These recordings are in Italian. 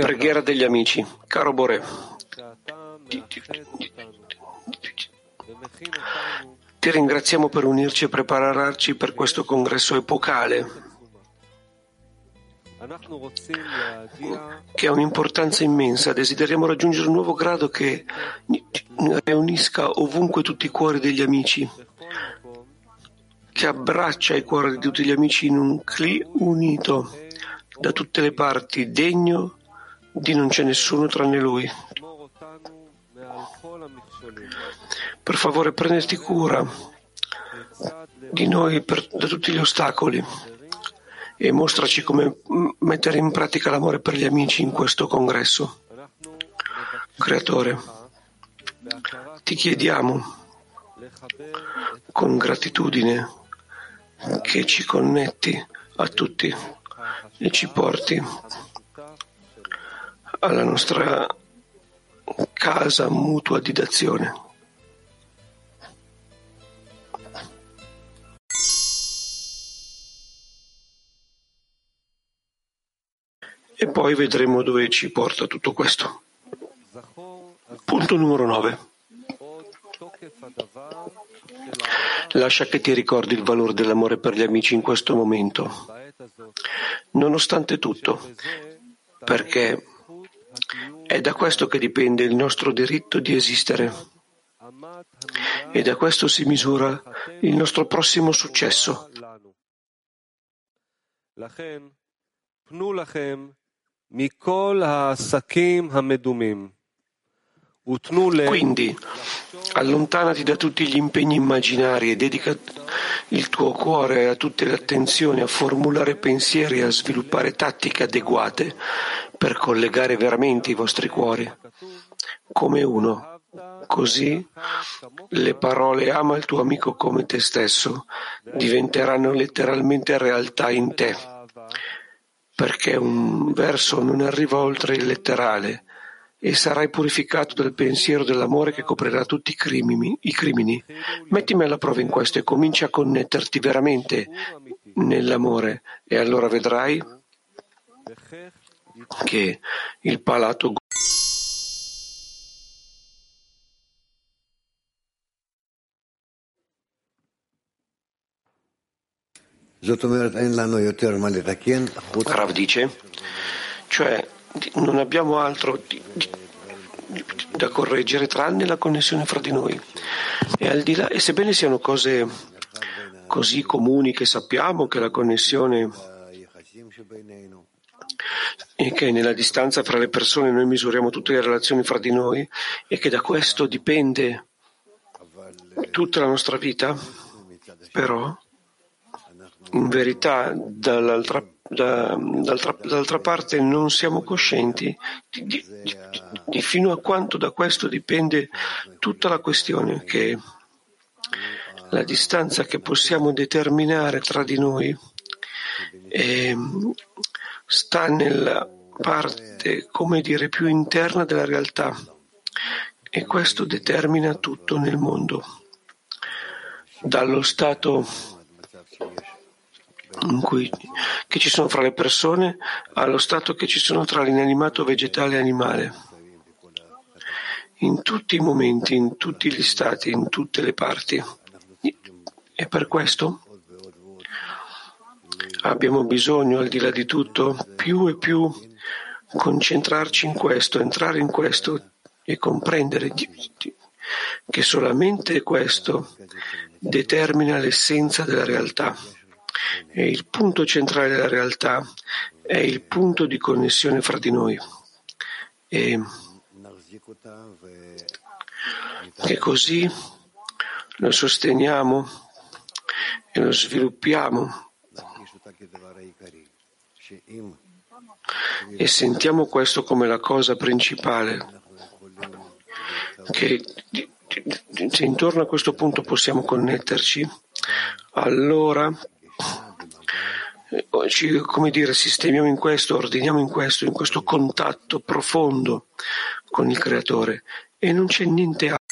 Preghiera degli amici. Caro Bore, ti ringraziamo per unirci e prepararci per questo congresso epocale che ha un'importanza immensa. Desideriamo raggiungere un nuovo grado che riunisca ovunque tutti i cuori degli amici, che abbraccia i cuori di tutti gli amici in un cli unito da tutte le parti, degno di non c'è nessuno tranne lui. Per favore prenditi cura di noi per, da tutti gli ostacoli e mostraci come mettere in pratica l'amore per gli amici in questo congresso. Creatore, ti chiediamo con gratitudine che ci connetti a tutti e ci porti alla nostra casa mutua di d'azione. E poi vedremo dove ci porta tutto questo. Punto numero 9. Lascia che ti ricordi il valore dell'amore per gli amici in questo momento, nonostante tutto, perché è da questo che dipende il nostro diritto di esistere. E da questo si misura il nostro prossimo successo. Quindi allontanati da tutti gli impegni immaginari e dedica il tuo cuore a tutte le attenzioni a formulare pensieri e a sviluppare tattiche adeguate per collegare veramente i vostri cuori come uno. Così le parole ama il tuo amico come te stesso diventeranno letteralmente realtà in te perché un verso non arriva oltre il letterale e sarai purificato dal pensiero dell'amore che coprirà tutti i crimini, i crimini. Mettimi alla prova in questo e comincia a connetterti veramente nell'amore e allora vedrai che il palato Rav dice, cioè non abbiamo altro di, di, da correggere tranne la connessione fra di noi. E, là, e sebbene siano cose così comuni che sappiamo che la connessione e che nella distanza fra le persone noi misuriamo tutte le relazioni fra di noi e che da questo dipende tutta la nostra vita, però in verità, dall'altra, da, d'altra, d'altra, parte, non siamo coscienti di, di, di, fino a quanto da questo dipende tutta la questione, che la distanza che possiamo determinare tra di noi eh, sta nella parte, come dire, più interna della realtà e questo determina tutto nel mondo. Dallo stato cui, che ci sono fra le persone allo stato che ci sono tra l'inanimato vegetale e animale. In tutti i momenti, in tutti gli stati, in tutte le parti. E per questo abbiamo bisogno, al di là di tutto, più e più concentrarci in questo, entrare in questo e comprendere che solamente questo determina l'essenza della realtà. E il punto centrale della realtà è il punto di connessione fra di noi. E che così lo sosteniamo e lo sviluppiamo e sentiamo questo come la cosa principale, che se intorno a questo punto possiamo connetterci, allora ci, come dire, sistemiamo in questo, ordiniamo in questo, in questo contatto profondo con il Creatore e non c'è niente altro.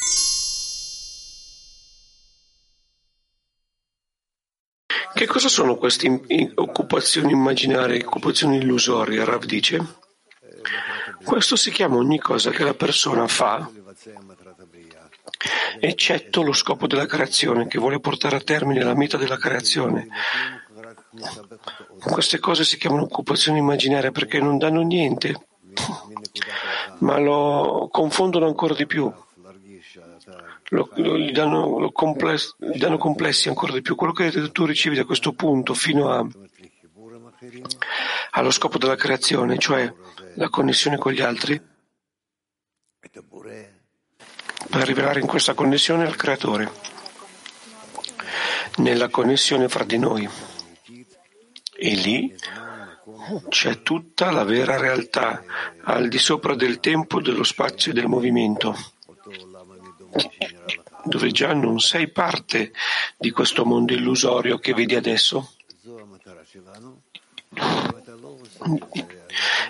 Che cosa sono queste occupazioni immaginarie, occupazioni illusorie? Rav dice. Questo si chiama ogni cosa che la persona fa, eccetto lo scopo della creazione, che vuole portare a termine la meta della creazione. Queste cose si chiamano occupazioni immaginarie perché non danno niente, ma lo confondono ancora di più lo, lo, gli, danno, lo compless, gli, danno, complessi ancora di più. Quello che tu ricevi da questo punto fino a, allo scopo della creazione, cioè la connessione con gli altri, per rivelare in questa connessione al creatore, nella connessione fra di noi. E lì c'è tutta la vera realtà, al di sopra del tempo, dello spazio e del movimento dove già non sei parte di questo mondo illusorio che vedi adesso.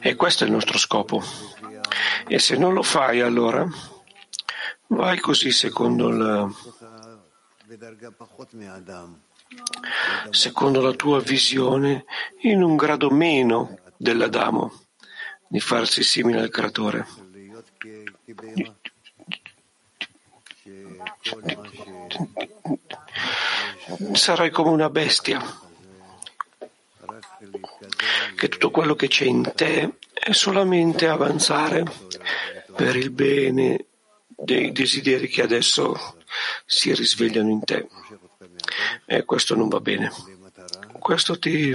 E questo è il nostro scopo. E se non lo fai, allora vai così secondo la, secondo la tua visione in un grado meno dell'Adamo di farsi simile al creatore. Sarai come una bestia, che tutto quello che c'è in te è solamente avanzare per il bene dei desideri che adesso si risvegliano in te. E questo non va bene. Questo ti,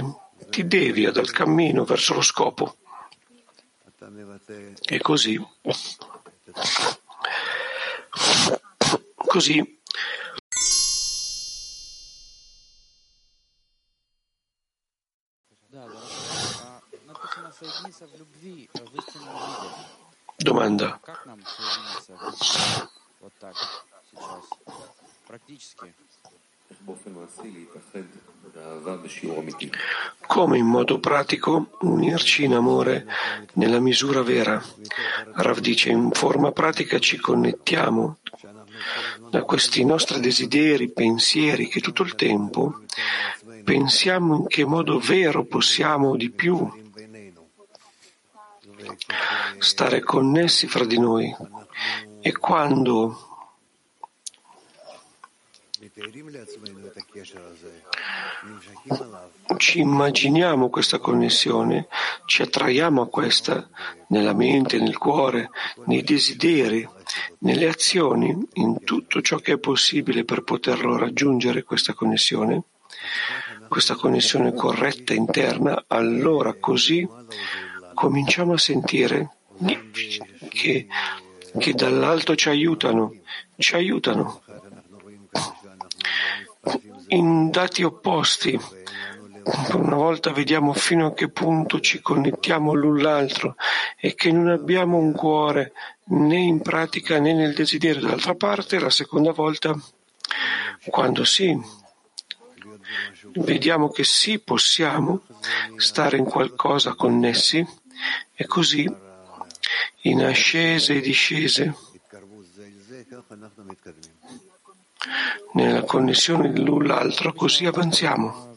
ti devia dal cammino verso lo scopo. E così Così Domanda. Come in modo pratico unirci in amore nella misura vera? Rav dice, in forma pratica ci connettiamo da questi nostri desideri, pensieri che tutto il tempo pensiamo in che modo vero possiamo di più stare connessi fra di noi. E quando ci immaginiamo questa connessione, ci attraiamo a questa nella mente, nel cuore, nei desideri, nelle azioni, in tutto ciò che è possibile per poterlo raggiungere questa connessione, questa connessione corretta interna, allora così cominciamo a sentire che, che dall'alto ci aiutano, ci aiutano in dati opposti. Una volta vediamo fino a che punto ci connettiamo l'un l'altro e che non abbiamo un cuore né in pratica né nel desiderio. D'altra parte, la seconda volta, quando sì, vediamo che sì possiamo stare in qualcosa connessi e così in ascese e discese nella connessione l'un l'altro, così avanziamo.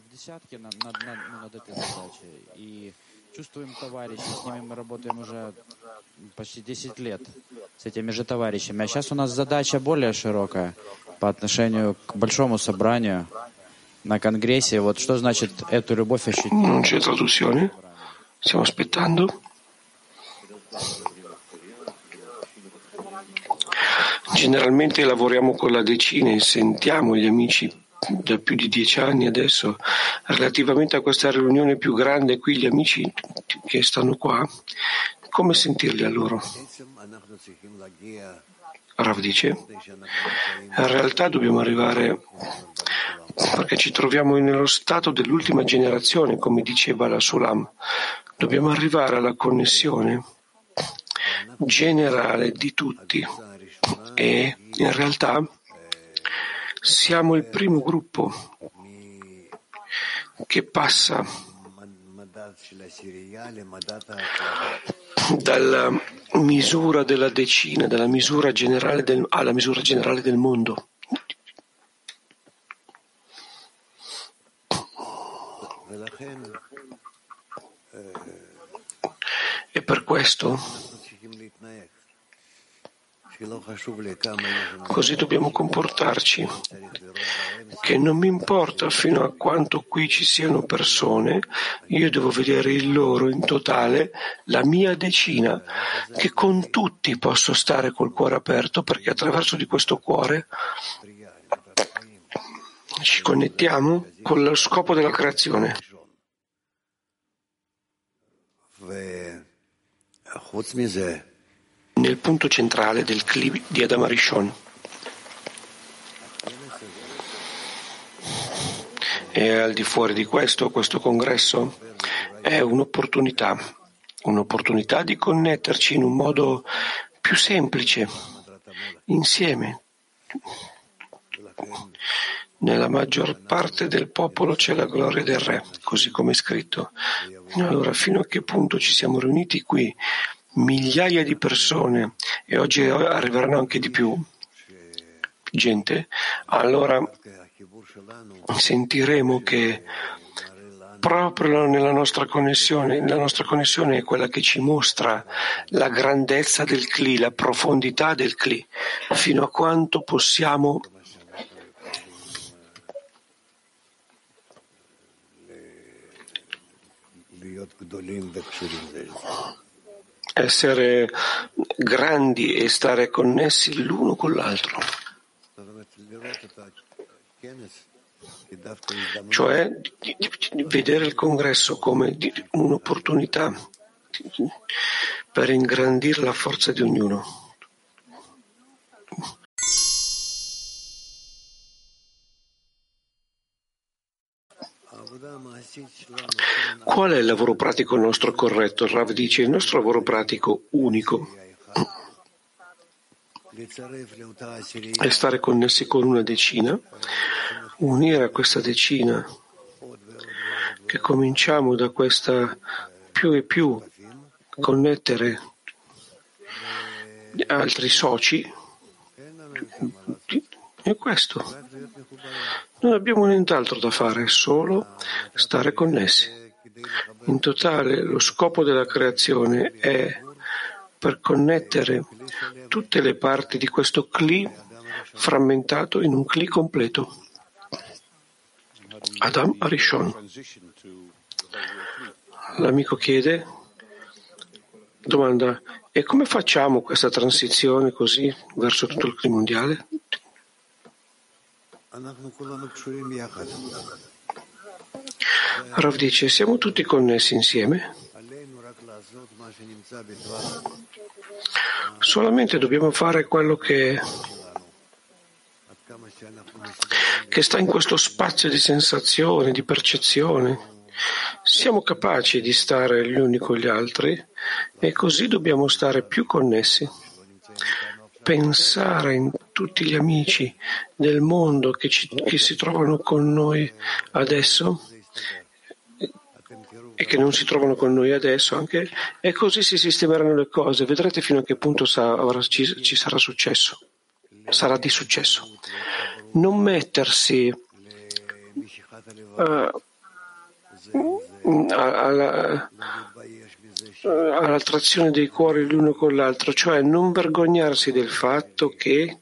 чувствуем товарищей, с ними мы работаем уже почти 10 лет, с этими же товарищами. А сейчас у нас задача более широкая по отношению к большому собранию на Конгрессе. Вот что значит эту любовь ощутить? Non c'è traduzione. Stiamo aspettando. Generalmente lavoriamo con la decina e sentiamo gli amici da più di dieci anni adesso. Relativamente a questa riunione più grande qui, gli amici che stanno qua, come sentirli a loro? Rav dice, in realtà dobbiamo arrivare perché ci troviamo nello stato dell'ultima generazione, come diceva la Sulam. Dobbiamo arrivare alla connessione generale di tutti e in realtà siamo il primo gruppo che passa dalla misura della decina, dalla misura generale del, alla misura generale del mondo. E per questo Così dobbiamo comportarci, che non mi importa fino a quanto qui ci siano persone, io devo vedere il loro in totale, la mia decina, che con tutti posso stare col cuore aperto perché attraverso di questo cuore ci connettiamo con lo scopo della creazione. Nel punto centrale del clip di Adam Rishon. E al di fuori di questo, questo congresso è un'opportunità, un'opportunità di connetterci in un modo più semplice, insieme. Nella maggior parte del popolo c'è la gloria del Re, così come è scritto. Allora, fino a che punto ci siamo riuniti qui? Migliaia di persone e oggi arriveranno anche di più gente. Allora sentiremo che proprio nella nostra connessione, la nostra connessione è quella che ci mostra la grandezza del Cli, la profondità del Cli, fino a quanto possiamo essere grandi e stare connessi l'uno con l'altro. Cioè di, di, vedere il congresso come un'opportunità per ingrandire la forza di ognuno. Qual è il lavoro pratico nostro corretto? Rav dice il nostro lavoro pratico unico è stare connessi con una decina, unire a questa decina che cominciamo da questa più e più connettere altri soci è questo. Non abbiamo nient'altro da fare, solo stare connessi. In totale lo scopo della creazione è per connettere tutte le parti di questo cli frammentato in un cli completo. Adam Arishon. L'amico chiede, domanda, e come facciamo questa transizione così verso tutto il cli mondiale? Rav dice, siamo tutti connessi insieme? Solamente dobbiamo fare quello che, che sta in questo spazio di sensazione, di percezione. Siamo capaci di stare gli uni con gli altri e così dobbiamo stare più connessi pensare in tutti gli amici del mondo che, ci, che si trovano con noi adesso e che non si trovano con noi adesso, anche, e così si sistemeranno le cose. Vedrete fino a che punto ci, ci, sarà successo, sarà di successo. Non mettersi uh, alla, all'attrazione dei cuori l'uno con l'altro, cioè non vergognarsi del fatto che,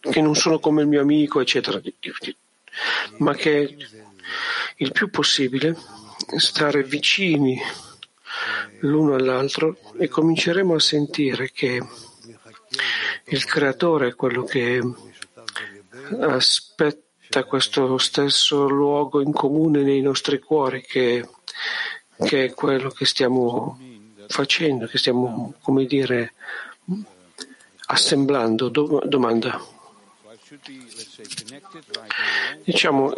che non sono come il mio amico, eccetera, ma che il più possibile stare vicini l'uno all'altro e cominceremo a sentire che il creatore è quello che aspetta questo stesso luogo in comune nei nostri cuori che che è quello che stiamo facendo, che stiamo, come dire, assemblando. domanda. Diciamo,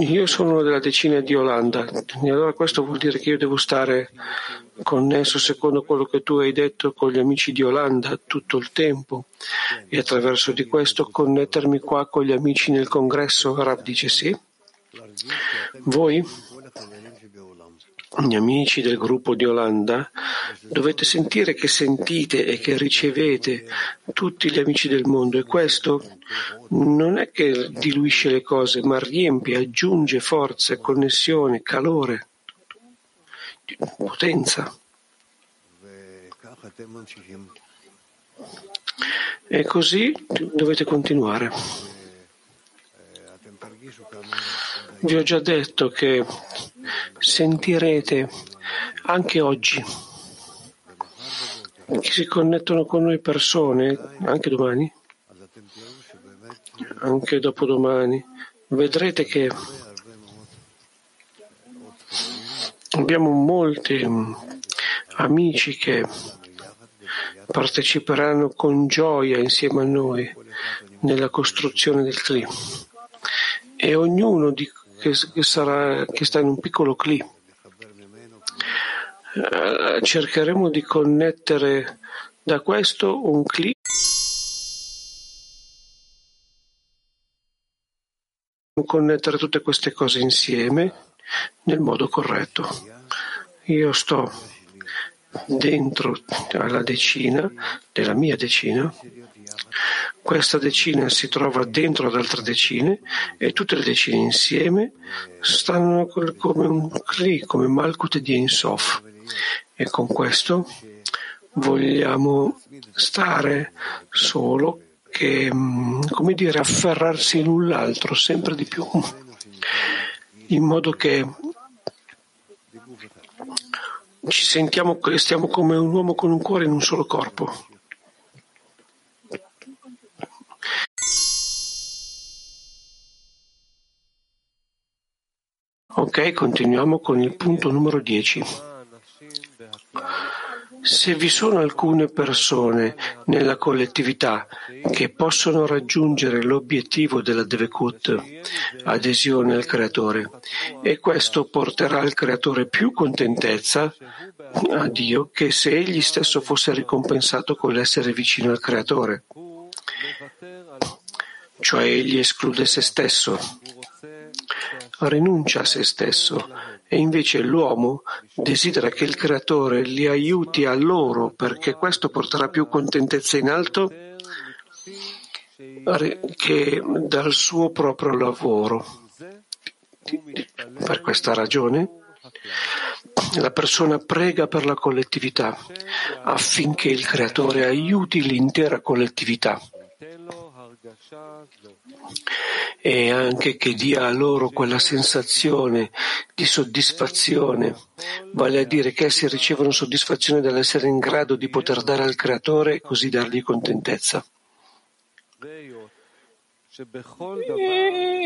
io sono della decina di Olanda, e allora questo vuol dire che io devo stare connesso secondo quello che tu hai detto con gli amici di Olanda tutto il tempo e attraverso di questo connettermi qua con gli amici nel congresso. Rav dice sì. Voi gli amici del gruppo di Olanda, dovete sentire che sentite e che ricevete tutti gli amici del mondo e questo non è che diluisce le cose, ma riempie, aggiunge forza, connessione, calore. potenza. E così dovete continuare. Vi ho già detto che sentirete anche oggi che si connettono con noi persone, anche domani, anche dopodomani, vedrete che abbiamo molti amici che parteciperanno con gioia insieme a noi nella costruzione del CLI e ognuno di, che, che, sarà, che sta in un piccolo CLI eh, cercheremo di connettere da questo un CLI connettere tutte queste cose insieme nel modo corretto. Io sto dentro alla decina, della mia decina, questa decina si trova dentro ad altre decine e tutte le decine insieme stanno come un cli, come Malkut di Insof. E con questo vogliamo stare solo che, mm, come dire, afferrarsi l'un l'altro sempre di più, in modo che ci sentiamo che stiamo come un uomo con un cuore in un solo corpo. Ok, continuiamo con il punto numero 10. Se vi sono alcune persone nella collettività che possono raggiungere l'obiettivo della Devekut, adesione al Creatore, e questo porterà al Creatore più contentezza a Dio che se egli stesso fosse ricompensato con l'essere vicino al Creatore, cioè egli esclude se stesso, rinuncia a se stesso e invece l'uomo desidera che il creatore li aiuti a loro perché questo porterà più contentezza in alto che dal suo proprio lavoro. Per questa ragione la persona prega per la collettività affinché il creatore aiuti l'intera collettività e anche che dia a loro quella sensazione di soddisfazione, vale a dire che essi ricevono soddisfazione dall'essere in grado di poter dare al Creatore e così dargli contentezza.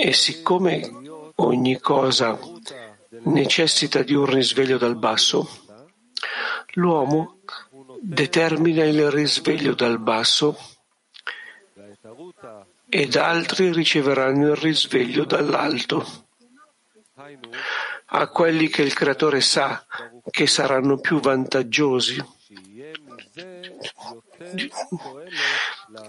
E siccome ogni cosa necessita di un risveglio dal basso, l'uomo determina il risveglio dal basso ed altri riceveranno il risveglio dall'alto. A quelli che il Creatore sa che saranno più vantaggiosi,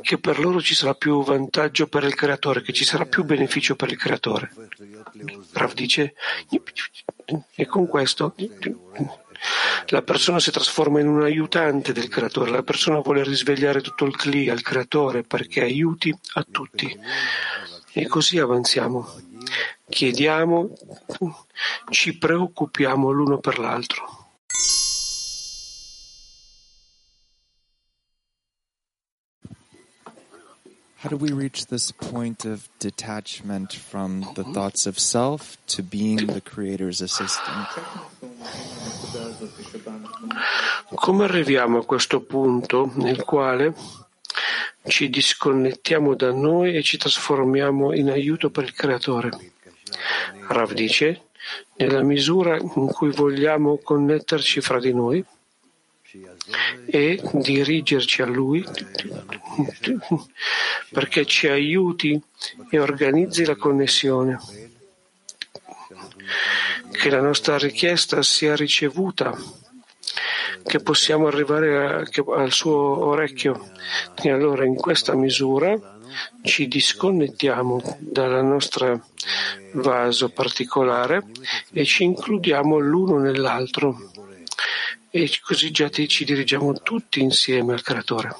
che per loro ci sarà più vantaggio per il Creatore, che ci sarà più beneficio per il Creatore. Rav dice, e con questo la persona si trasforma in un aiutante del creatore, la persona vuole risvegliare tutto il Kli al creatore perché aiuti a tutti. E così avanziamo. Chiediamo, ci preoccupiamo l'uno per l'altro. How do we reach this point of detachment from the thoughts of self to being the Creator's assistant? Come arriviamo a questo punto nel quale ci disconnettiamo da noi e ci trasformiamo in aiuto per il Creatore? Rav dice, nella misura in cui vogliamo connetterci fra di noi, e dirigerci a Lui perché ci aiuti e organizzi la connessione. Che la nostra richiesta sia ricevuta, che possiamo arrivare a, che, al suo orecchio. E allora in questa misura ci disconnettiamo dal nostro vaso particolare e ci includiamo l'uno nell'altro e così già ci dirigiamo tutti insieme al Creatore,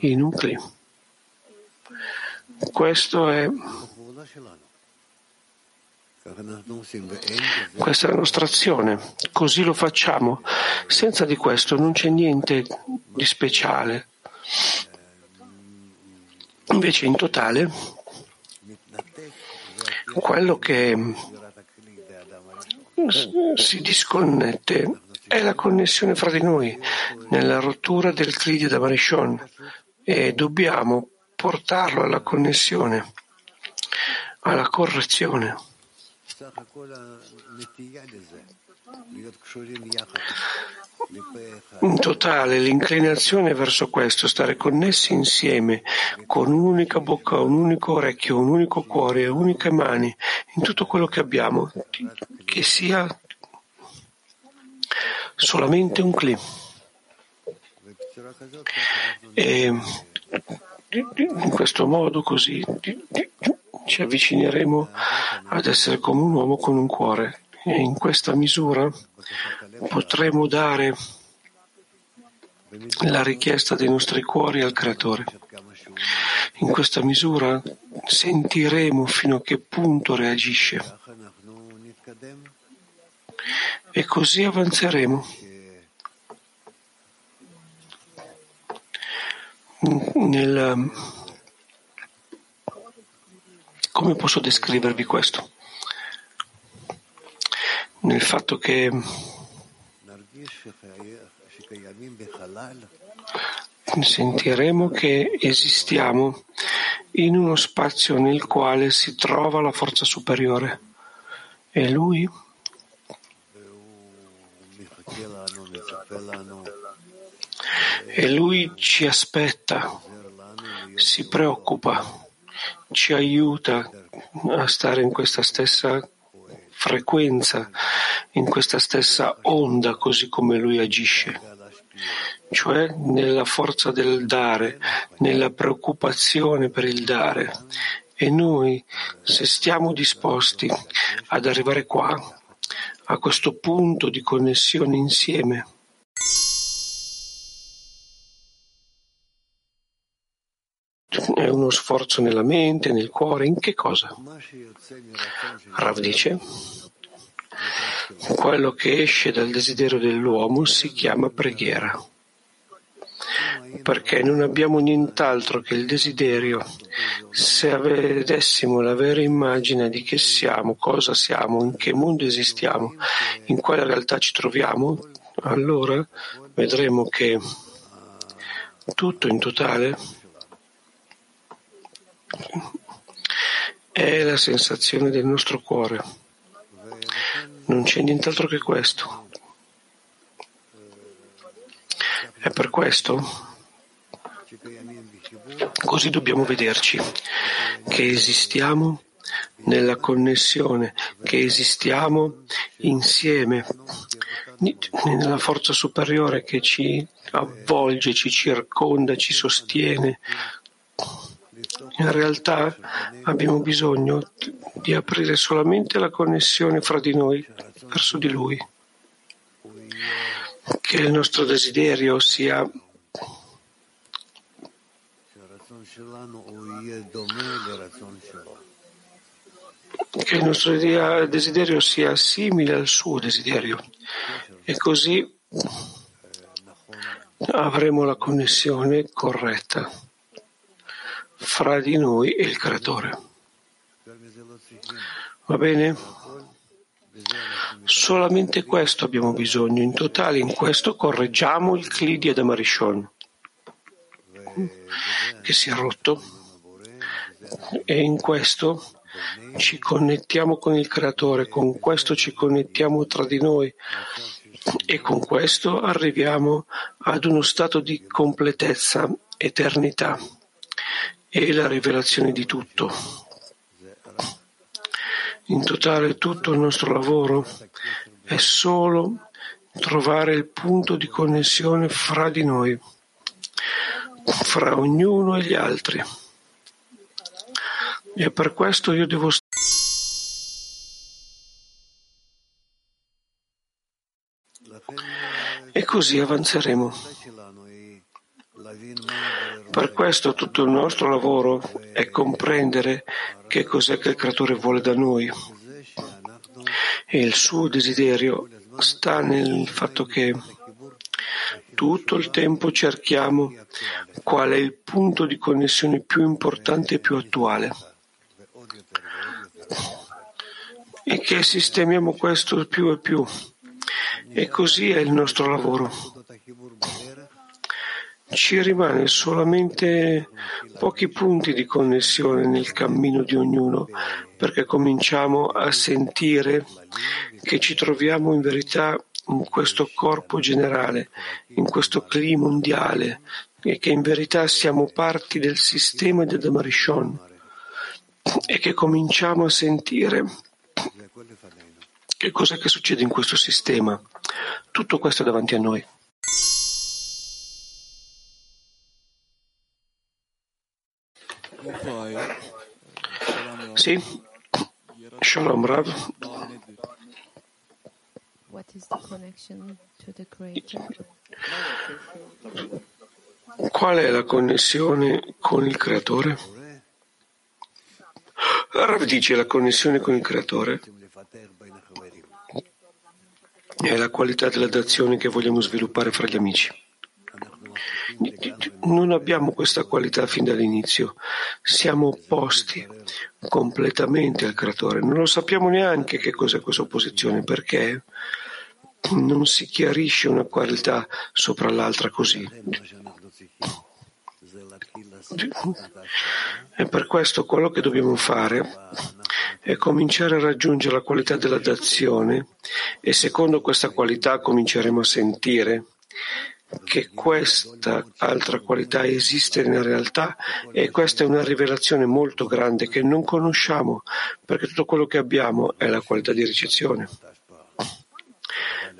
i nuclei. Questo è Questa è la nostra azione, così lo facciamo. Senza di questo non c'è niente di speciale. Invece in totale, quello che si disconnette è la connessione fra di noi nella rottura del clidio da Marishon e dobbiamo portarlo alla connessione, alla correzione. In totale l'inclinazione verso questo, stare connessi insieme, con un'unica bocca, un unico orecchio, un unico cuore, uniche mani, in tutto quello che abbiamo, che sia solamente un cli. E in questo modo così ci avvicineremo ad essere come un uomo con un cuore e in questa misura potremo dare la richiesta dei nostri cuori al Creatore. In questa misura sentiremo fino a che punto reagisce e così avanzeremo. Nel, come posso descrivervi questo? Nel fatto che sentiremo che esistiamo in uno spazio nel quale si trova la forza superiore. E lui? E lui ci aspetta, si preoccupa, ci aiuta a stare in questa stessa frequenza, in questa stessa onda, così come lui agisce, cioè nella forza del dare, nella preoccupazione per il dare. E noi, se stiamo disposti ad arrivare qua, a questo punto di connessione insieme, È uno sforzo nella mente, nel cuore, in che cosa? Rav dice, quello che esce dal desiderio dell'uomo si chiama preghiera, perché non abbiamo nient'altro che il desiderio. Se vedessimo la vera immagine di che siamo, cosa siamo, in che mondo esistiamo, in quale realtà ci troviamo, allora vedremo che tutto in totale è la sensazione del nostro cuore. Non c'è nient'altro che questo. È per questo così dobbiamo vederci, che esistiamo nella connessione, che esistiamo insieme, nella forza superiore che ci avvolge, ci circonda, ci sostiene, in realtà abbiamo bisogno di aprire solamente la connessione fra di noi verso di Lui. Che il nostro desiderio sia che il nostro desiderio sia simile al suo desiderio e così avremo la connessione corretta fra di noi e il Creatore. Va bene? Solamente questo abbiamo bisogno. In totale, in questo correggiamo il Clidi da Marishon che si è rotto e in questo ci connettiamo con il Creatore, con questo ci connettiamo tra di noi e con questo arriviamo ad uno stato di completezza, eternità e la rivelazione di tutto. In totale tutto il nostro lavoro è solo trovare il punto di connessione fra di noi, fra ognuno e gli altri. E per questo io devo e così avanzeremo. Per questo tutto il nostro lavoro è comprendere che cos'è che il Creatore vuole da noi E il suo desiderio sta nel fatto che tutto il tempo cerchiamo qual è il punto di connessione più importante e più attuale e che sistemiamo questo più e più. E così è il nostro lavoro. Ci rimane solamente pochi punti di connessione nel cammino di ognuno, perché cominciamo a sentire che ci troviamo in verità in questo corpo generale, in questo clima mondiale, e che in verità siamo parti del sistema del Damarishon e che cominciamo a sentire che cosa che succede in questo sistema. Tutto questo è davanti a noi. Sì, Shalom Rav. Qual è la connessione con il creatore? Rav dice la connessione con il creatore è la qualità della dazione che vogliamo sviluppare fra gli amici. Non abbiamo questa qualità fin dall'inizio, siamo opposti completamente al creatore, non lo sappiamo neanche che cos'è questa opposizione perché non si chiarisce una qualità sopra l'altra così. E per questo quello che dobbiamo fare è cominciare a raggiungere la qualità della dazione e secondo questa qualità cominceremo a sentire che questa altra qualità esiste nella realtà e questa è una rivelazione molto grande che non conosciamo perché tutto quello che abbiamo è la qualità di ricezione.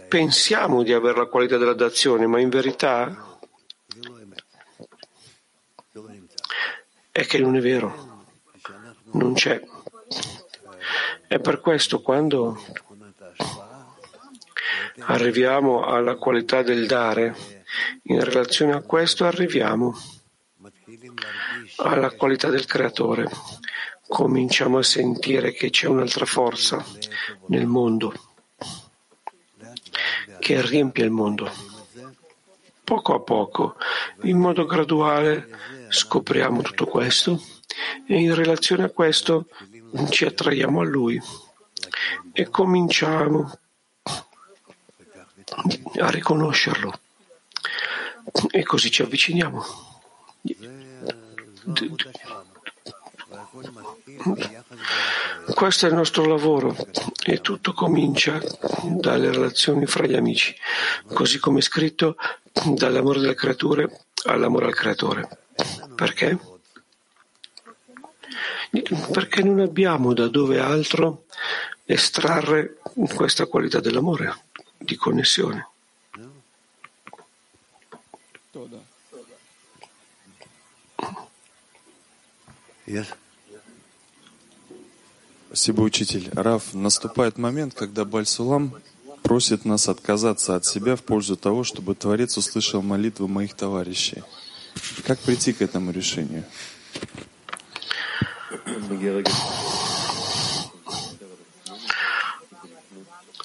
Pensiamo di avere la qualità della dazione, ma in verità è che non è vero, non c'è. E per questo quando arriviamo alla qualità del dare, in relazione a questo arriviamo alla qualità del creatore. Cominciamo a sentire che c'è un'altra forza nel mondo che riempie il mondo. Poco a poco, in modo graduale, scopriamo tutto questo e in relazione a questo ci attraiamo a Lui e cominciamo a riconoscerlo e così ci avviciniamo. Questo è il nostro lavoro e tutto comincia dalle relazioni fra gli amici, così come è scritto dall'amore delle creature all'amore al creatore. Perché? Perché non abbiamo da dove altro estrarre questa qualità dell'amore, di connessione. Yes. Спасибо, учитель. Раф, наступает момент, когда Бальсулам просит нас отказаться от себя в пользу того, чтобы Творец услышал молитвы моих товарищей. Как прийти к этому решению?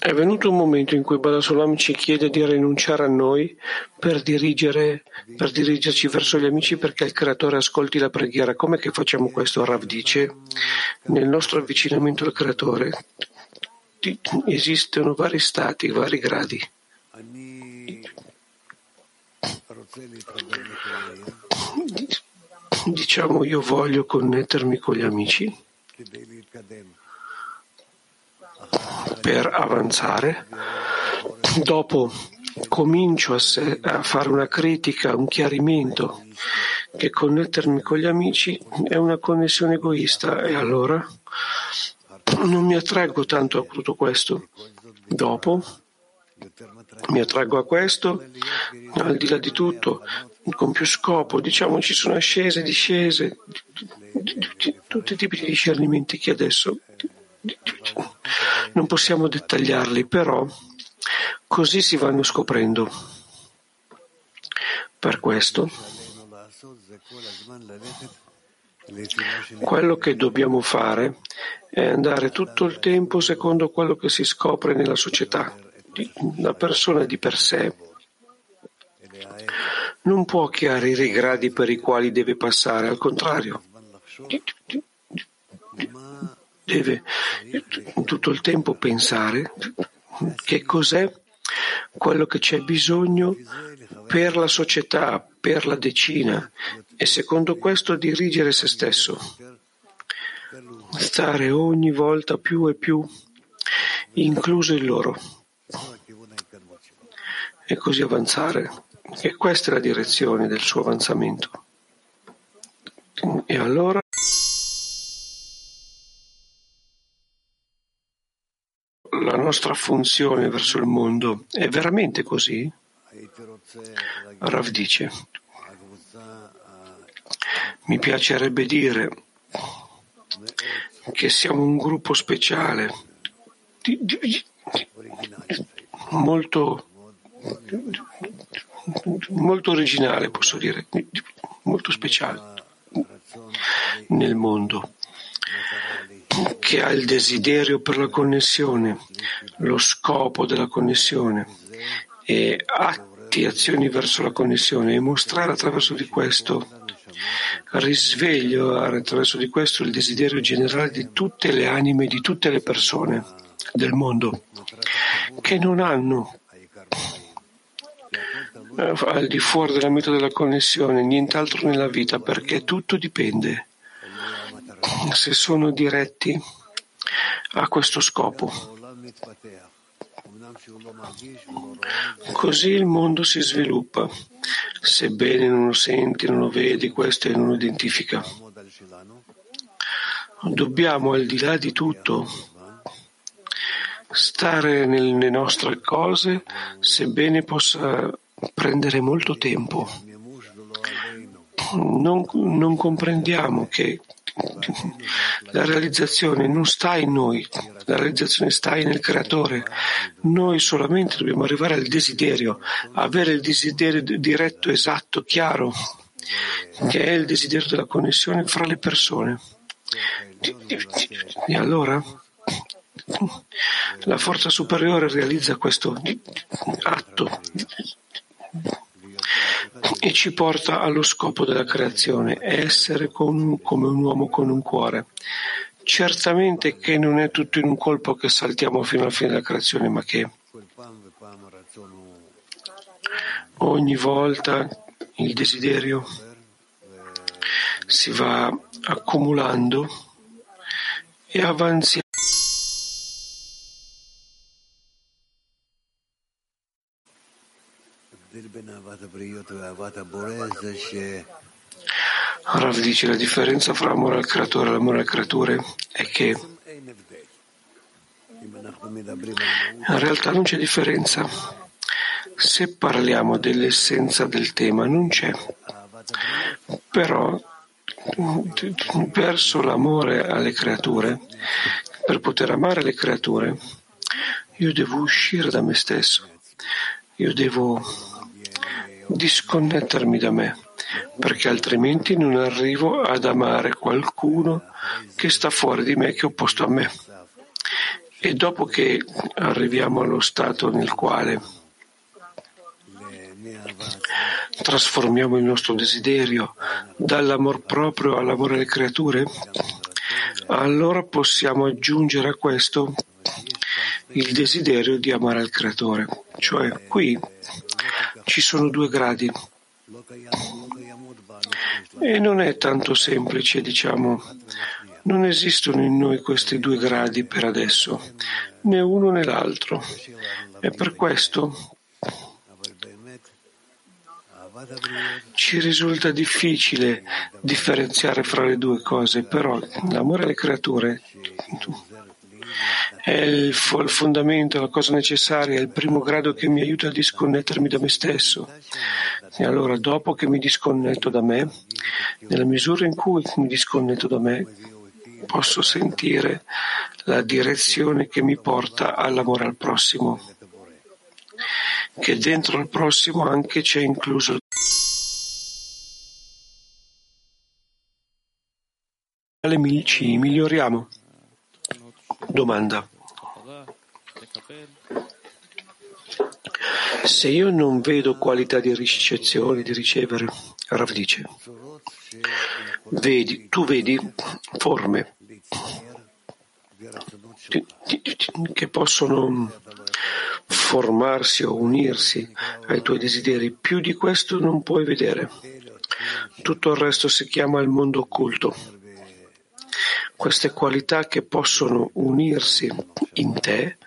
È venuto un momento in cui Balasolam ci chiede di rinunciare a noi per, per dirigerci verso gli amici perché il Creatore ascolti la preghiera. Come che facciamo questo? Rav dice, nel nostro avvicinamento al Creatore esistono vari stati, vari gradi. Diciamo io voglio connettermi con gli amici per avanzare. Dopo comincio a, se, a, fare una critica, un chiarimento, che connettermi con gli amici è una connessione egoista e allora non mi attraggo tanto a tutto questo. Dopo mi attraggo a questo, al di là di tutto, con più scopo, diciamo ci sono ascese, discese, tutti i tipi di discernimenti che adesso non possiamo dettagliarli, però così si vanno scoprendo. Per questo Quello che dobbiamo fare è andare tutto il tempo secondo quello che si scopre nella società. La persona di per sé non può chiarire i gradi per i quali deve passare, al contrario, deve tutto il tempo pensare che cos'è quello che c'è bisogno per la società, per la decina e secondo questo dirigere se stesso. Stare ogni volta più e più incluso in loro e così avanzare. E questa è la direzione del suo avanzamento. E allora la nostra funzione verso il mondo è veramente così? Rav dice, mi piacerebbe dire che siamo un gruppo speciale, molto, molto originale, posso dire, molto speciale nel mondo che ha il desiderio per la connessione, lo scopo della connessione e atti, azioni verso la connessione e mostrare attraverso di questo risveglio attraverso di questo il desiderio generale di tutte le anime, di tutte le persone del mondo che non hanno eh, al di fuori della meta della connessione nient'altro nella vita perché tutto dipende se sono diretti a questo scopo. Così il mondo si sviluppa, sebbene non lo senti, non lo vedi, questo e non lo identifica. Dobbiamo, al di là di tutto, stare nelle nostre cose, sebbene possa prendere molto tempo. Non, non comprendiamo che la realizzazione non sta in noi, la realizzazione sta nel creatore. Noi solamente dobbiamo arrivare al desiderio, avere il desiderio diretto, esatto, chiaro, che è il desiderio della connessione fra le persone. E allora la forza superiore realizza questo atto e ci porta allo scopo della creazione, essere con, come un uomo con un cuore. Certamente che non è tutto in un colpo che saltiamo fino alla fine della creazione, ma che ogni volta il desiderio si va accumulando e avanziamo. Rav dice la differenza fra amore al creatore e l'amore al creatore è che in realtà non c'è differenza. Se parliamo dell'essenza del tema non c'è. Però verso l'amore alle creature, per poter amare le creature, io devo uscire da me stesso. Io devo disconnettermi da me, perché altrimenti non arrivo ad amare qualcuno che sta fuori di me, che è opposto a me. E dopo che arriviamo allo stato nel quale trasformiamo il nostro desiderio dall'amor proprio all'amore alle creature, allora possiamo aggiungere a questo il desiderio di amare il creatore. Cioè qui ci sono due gradi. E non è tanto semplice, diciamo, non esistono in noi questi due gradi per adesso, né uno né l'altro. E per questo ci risulta difficile differenziare fra le due cose, però l'amore alle creature è il, fondamento, la cosa necessaria, è il primo grado che mi aiuta a disconnettermi da me stesso. E allora, dopo che mi disconnetto da me, nella misura in cui mi disconnetto da me, posso sentire la direzione che mi porta all'amore al prossimo, che dentro al prossimo anche c'è incluso ci miglioriamo. Domanda. Se io non vedo qualità di ricezione, di ricevere, Rav dice, vedi, tu vedi forme che possono formarsi o unirsi ai tuoi desideri. Più di questo non puoi vedere. Tutto il resto si chiama il mondo occulto. Queste qualità che possono unirsi in te,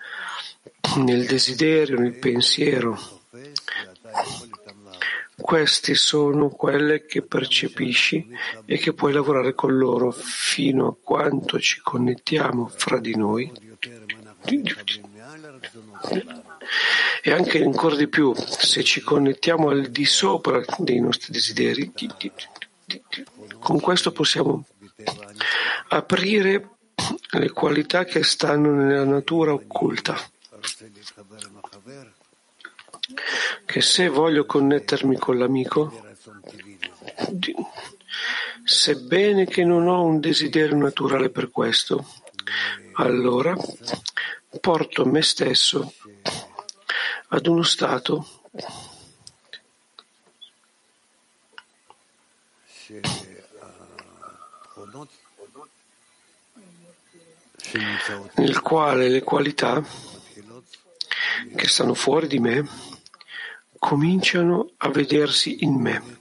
nel desiderio, nel pensiero, queste sono quelle che percepisci e che puoi lavorare con loro fino a quanto ci connettiamo fra di noi. E anche ancora di più se ci connettiamo al di sopra dei nostri desideri, con questo possiamo aprire le qualità che stanno nella natura occulta. Che se voglio connettermi con l'amico, sebbene che non ho un desiderio naturale per questo, allora porto me stesso ad uno stato nel quale le qualità che stanno fuori di me cominciano a vedersi in me.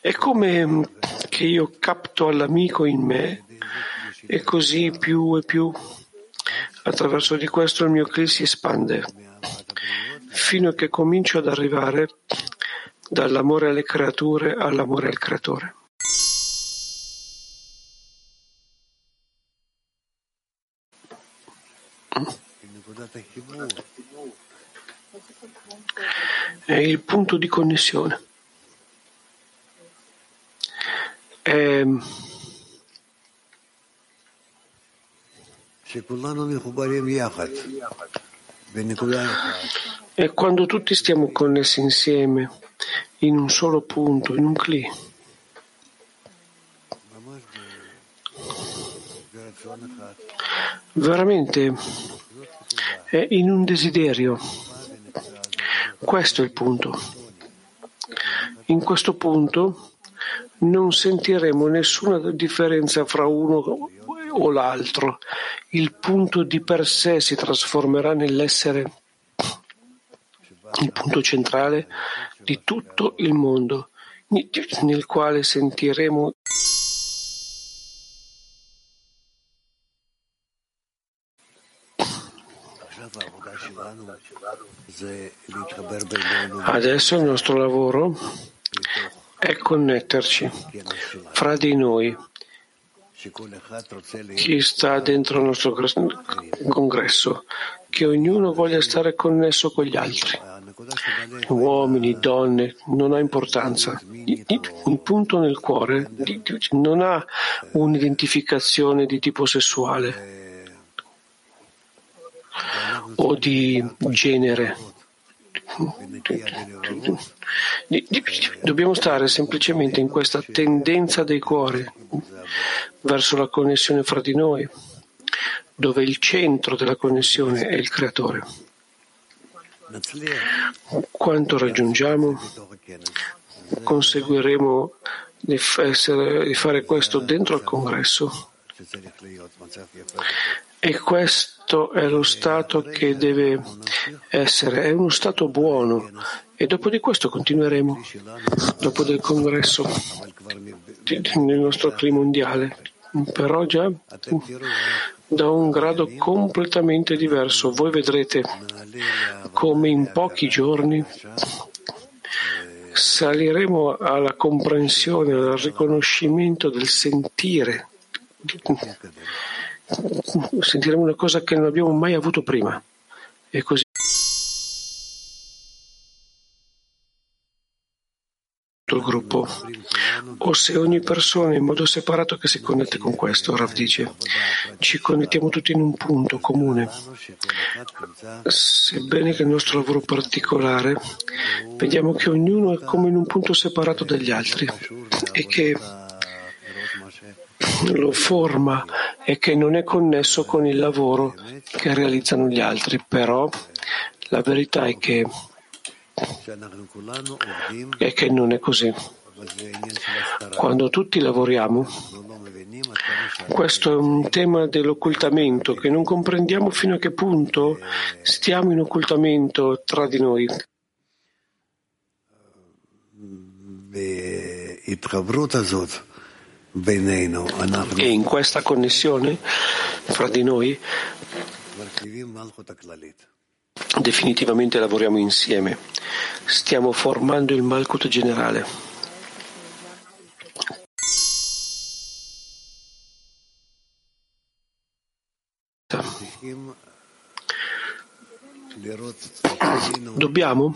È come che io capto all'amico in me e così più e più attraverso di questo il mio cli si espande fino a che comincio ad arrivare dall'amore alle creature all'amore al creatore. È il punto di connessione. È è quando tutti stiamo connessi insieme, in un solo punto, in un cli. Veramente è in un desiderio. Questo è il punto. In questo punto non sentiremo nessuna differenza fra uno o l'altro. Il punto di per sé si trasformerà nell'essere il punto centrale di tutto il mondo, nel quale sentiremo Adesso il nostro lavoro è connetterci fra di noi chi sta dentro il nostro congresso, che ognuno voglia stare connesso con gli altri, uomini, donne, non ha importanza. Il punto nel cuore non ha un'identificazione di tipo sessuale o di genere. Dobbiamo stare semplicemente in questa tendenza dei cuori verso la connessione fra di noi, dove il centro della connessione è il creatore. Quanto raggiungiamo, conseguiremo di, essere, di fare questo dentro il congresso. E questo è lo stato che deve essere, è uno stato buono. E dopo di questo continueremo, dopo del congresso, nel nostro clima mondiale, però già da un grado completamente diverso. Voi vedrete come in pochi giorni saliremo alla comprensione, al riconoscimento del sentire. Sentiremo una cosa che non abbiamo mai avuto prima. E così. il gruppo o se ogni persona in modo separato che si connette con questo, Rav dice, ci connettiamo tutti in un punto comune. Sebbene che il nostro lavoro particolare, vediamo che ognuno è come in un punto separato dagli altri e che lo forma e che non è connesso con il lavoro che realizzano gli altri. Però la verità è che, è che non è così. Quando tutti lavoriamo, questo è un tema dell'occultamento che non comprendiamo fino a che punto stiamo in occultamento tra di noi. E in questa connessione fra di noi definitivamente lavoriamo insieme. Stiamo formando il Malkut generale. Dobbiamo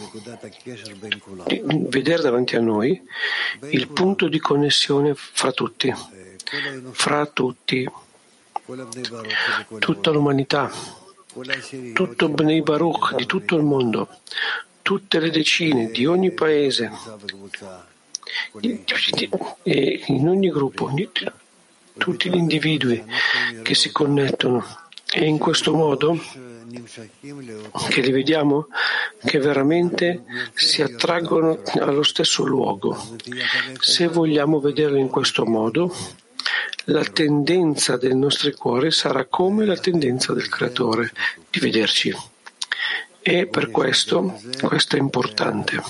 vedere davanti a noi il punto di connessione fra tutti, fra tutti, tutta l'umanità, tutto Bnei Baruch di tutto il mondo, tutte le decine di ogni paese, in ogni gruppo, tutti gli individui che si connettono e in questo modo che li vediamo che veramente si attraggono allo stesso luogo. Se vogliamo vederlo in questo modo, la tendenza dei nostri cuori sarà come la tendenza del Creatore di vederci. E per questo, questo è importante.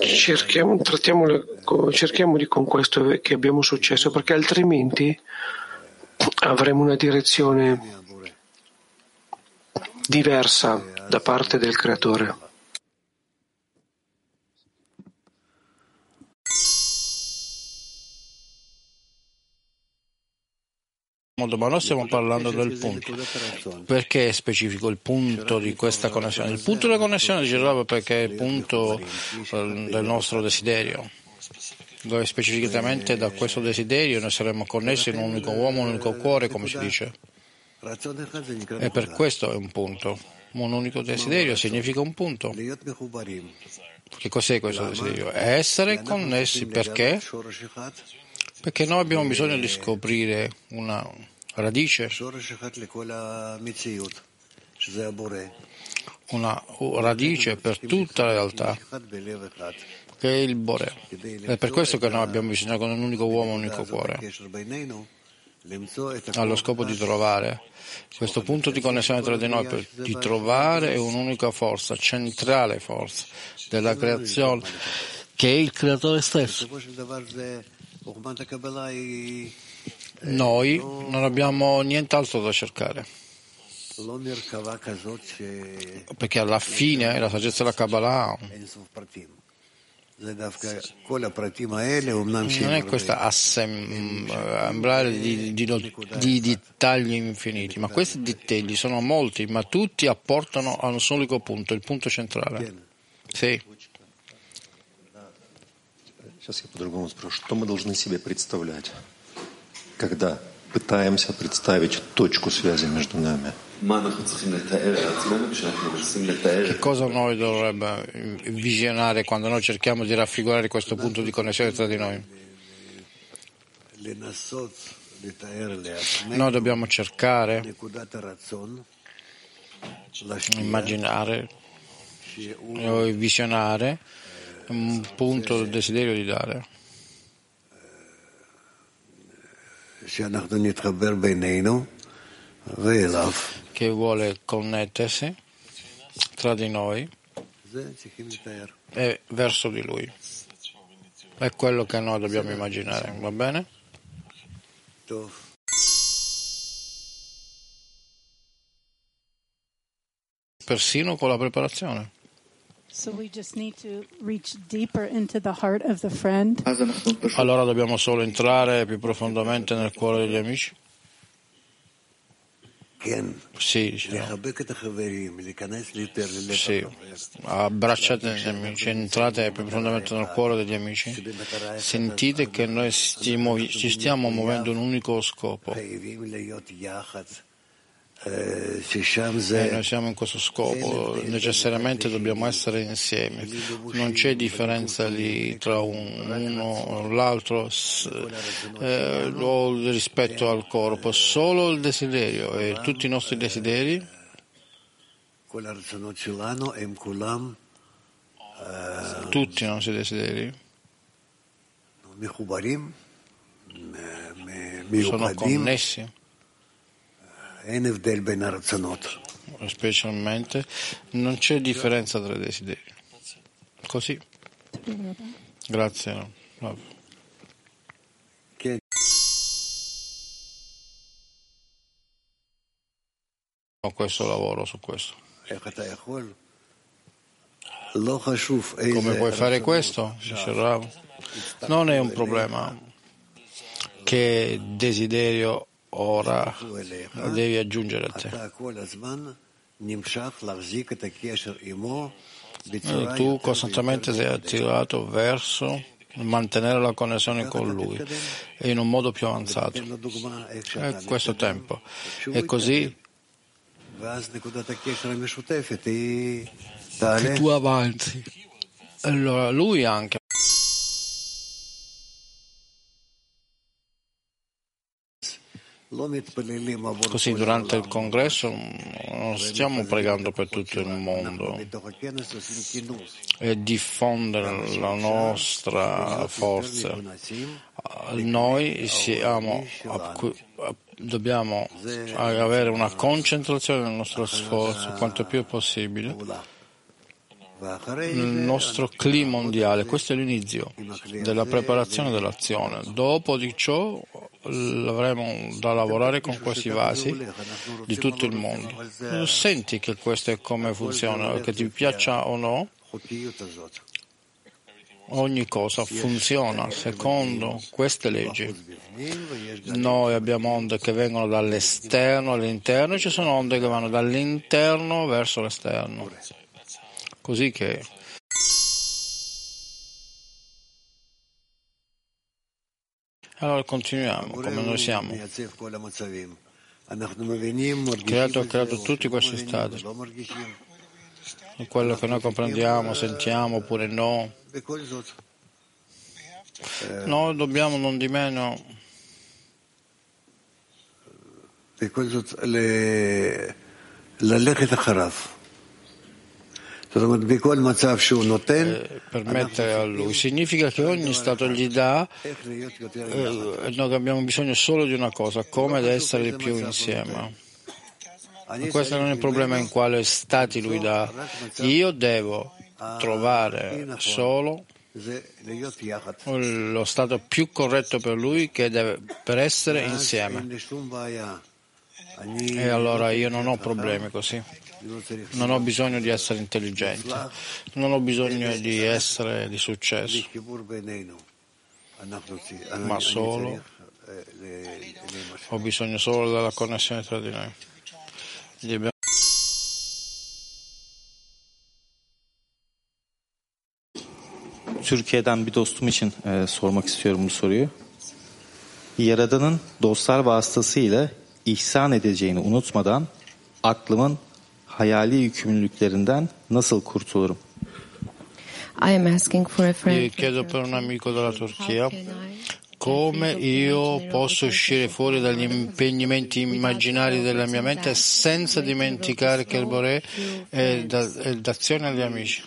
Cerchiamo, cerchiamo di con questo che abbiamo successo, perché altrimenti avremo una direzione diversa da parte del Creatore. ma noi stiamo parlando del punto. Perché è specifico il punto di questa connessione? Il punto della connessione ci perché è il punto eh, del nostro desiderio, dove specificamente da questo desiderio noi saremo connessi in un unico uomo, un unico cuore, come si dice. E per questo è un punto. Un unico desiderio significa un punto. Che cos'è questo desiderio? Essere connessi perché? Perché noi abbiamo bisogno di scoprire una radice, una radice per tutta la realtà, che è il Bore. È per questo che noi abbiamo bisogno di un unico uomo, un unico cuore allo scopo di trovare questo punto di connessione tra di noi, per, di trovare un'unica forza, centrale forza della creazione, che è il creatore stesso. Noi non abbiamo nient'altro da cercare. Perché alla fine la saggezza della Kabbalah non è questa assemblea di, di, di, dettagli infiniti, ma questi dettagli sono molti, ma tutti apportano a un unico punto, il punto centrale. Sì. Сейчас я по-другому спрошу. Что мы должны себе представлять, когда пытаемся представить точку связи между нами? Che cosa noi dovrebbe visionare quando noi cerchiamo di raffigurare questo punto di connessione tra di noi? Noi dobbiamo cercare, immaginare o visionare un punto del desiderio di dare che vuole connettersi tra di noi e verso di lui. È quello che noi dobbiamo immaginare, va bene? Persino con la preparazione. Allora dobbiamo solo entrare più profondamente nel cuore degli amici? Sì, sì. abbracciate gli amici, entrate più profondamente nel cuore degli amici, sentite che noi ci stiamo muovendo un unico scopo. E noi siamo in questo scopo, necessariamente dobbiamo essere insieme. Non c'è differenza lì tra uno e l'altro eh, o rispetto al corpo, solo il desiderio e tutti i nostri desideri. tutti i nostri desideri. sono connessi specialmente non c'è differenza tra i desideri. Così. Grazie. Ho questo lavoro su questo. Come puoi fare questo? Non è un problema che desiderio ora devi aggiungere a te. E tu costantemente sei attirato verso mantenere la connessione con lui e in un modo più avanzato. È questo tempo. E così che tu avanzi. Allora lui anche. Così durante il congresso non stiamo pregando per tutto il mondo e diffondere la nostra forza. Noi siamo, dobbiamo avere una concentrazione nel nostro sforzo quanto più possibile nel nostro clima mondiale. Questo è l'inizio della preparazione dell'azione. Dopo di ciò avremo da lavorare con questi vasi di tutto il mondo. Senti che questo è come funziona, che ti piaccia o no, ogni cosa funziona secondo queste leggi. Noi abbiamo onde che vengono dall'esterno all'interno e ci sono onde che vanno dall'interno verso l'esterno così che Allora continuiamo come noi siamo. Creato ha creato tutti questi stati. Quello che noi comprendiamo, sentiamo oppure no. Noi dobbiamo non di meno le eh, permettere a lui. Significa che ogni Stato gli dà eh, noi abbiamo bisogno solo di una cosa, come ad essere più insieme. Questo non è il problema in quale stati lui dà. Io devo trovare solo lo stato più corretto per lui che deve, per essere insieme. E allora io non ho problemi così. Non ho bisogno di essere intelligente, non ho bisogno di essere di successo, ma solo ho bisogno solo della connessione tra di noi. Türkiye'den bir dostum için e, sormak istiyorum bu soruyu. Yaradan'ın dostlar vasıtasıyla ihsan edeceğini unutmadan aklımın hayali yükümlülüklerinden nasıl kurtulurum? Io chiedo per un amico della Turchia come io posso uscire fuori dagli impegnamenti immaginari della mia mente senza dimenticare che il Boré è, da, è d'azione agli amici.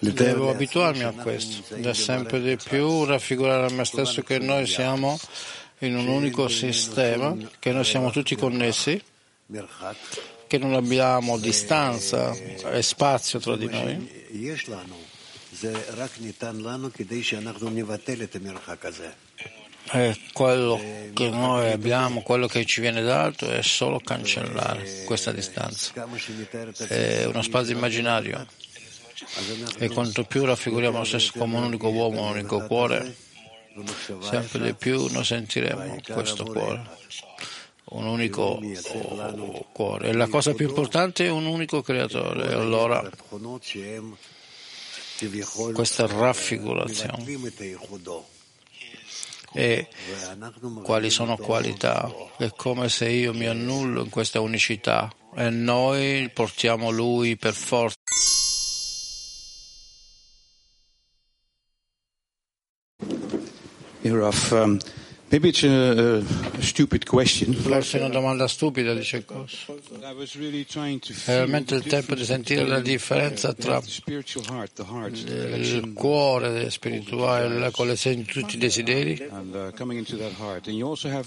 Devo abituarmi a questo, da sempre di più raffigurare a me stesso che noi siamo in un unico sistema, che noi siamo tutti connessi, che non abbiamo distanza e spazio tra di noi. E quello che noi abbiamo, quello che ci viene dato è solo cancellare questa distanza. È uno spazio immaginario. E quanto più raffiguriamo lo stesso come un unico uomo, un unico cuore, sempre di più noi sentiremo questo cuore, un unico cuore. E la cosa più importante è un unico creatore. E allora questa raffigurazione e quali sono qualità. È come se io mi annullo in questa unicità e noi portiamo lui per forza. Raf, um, maybe it's a, a stupid question. Forse è una domanda stupida, dice Cos. È veramente il tempo di sentire la differenza tra il cuore spirituale, la collezione di tutti i desideri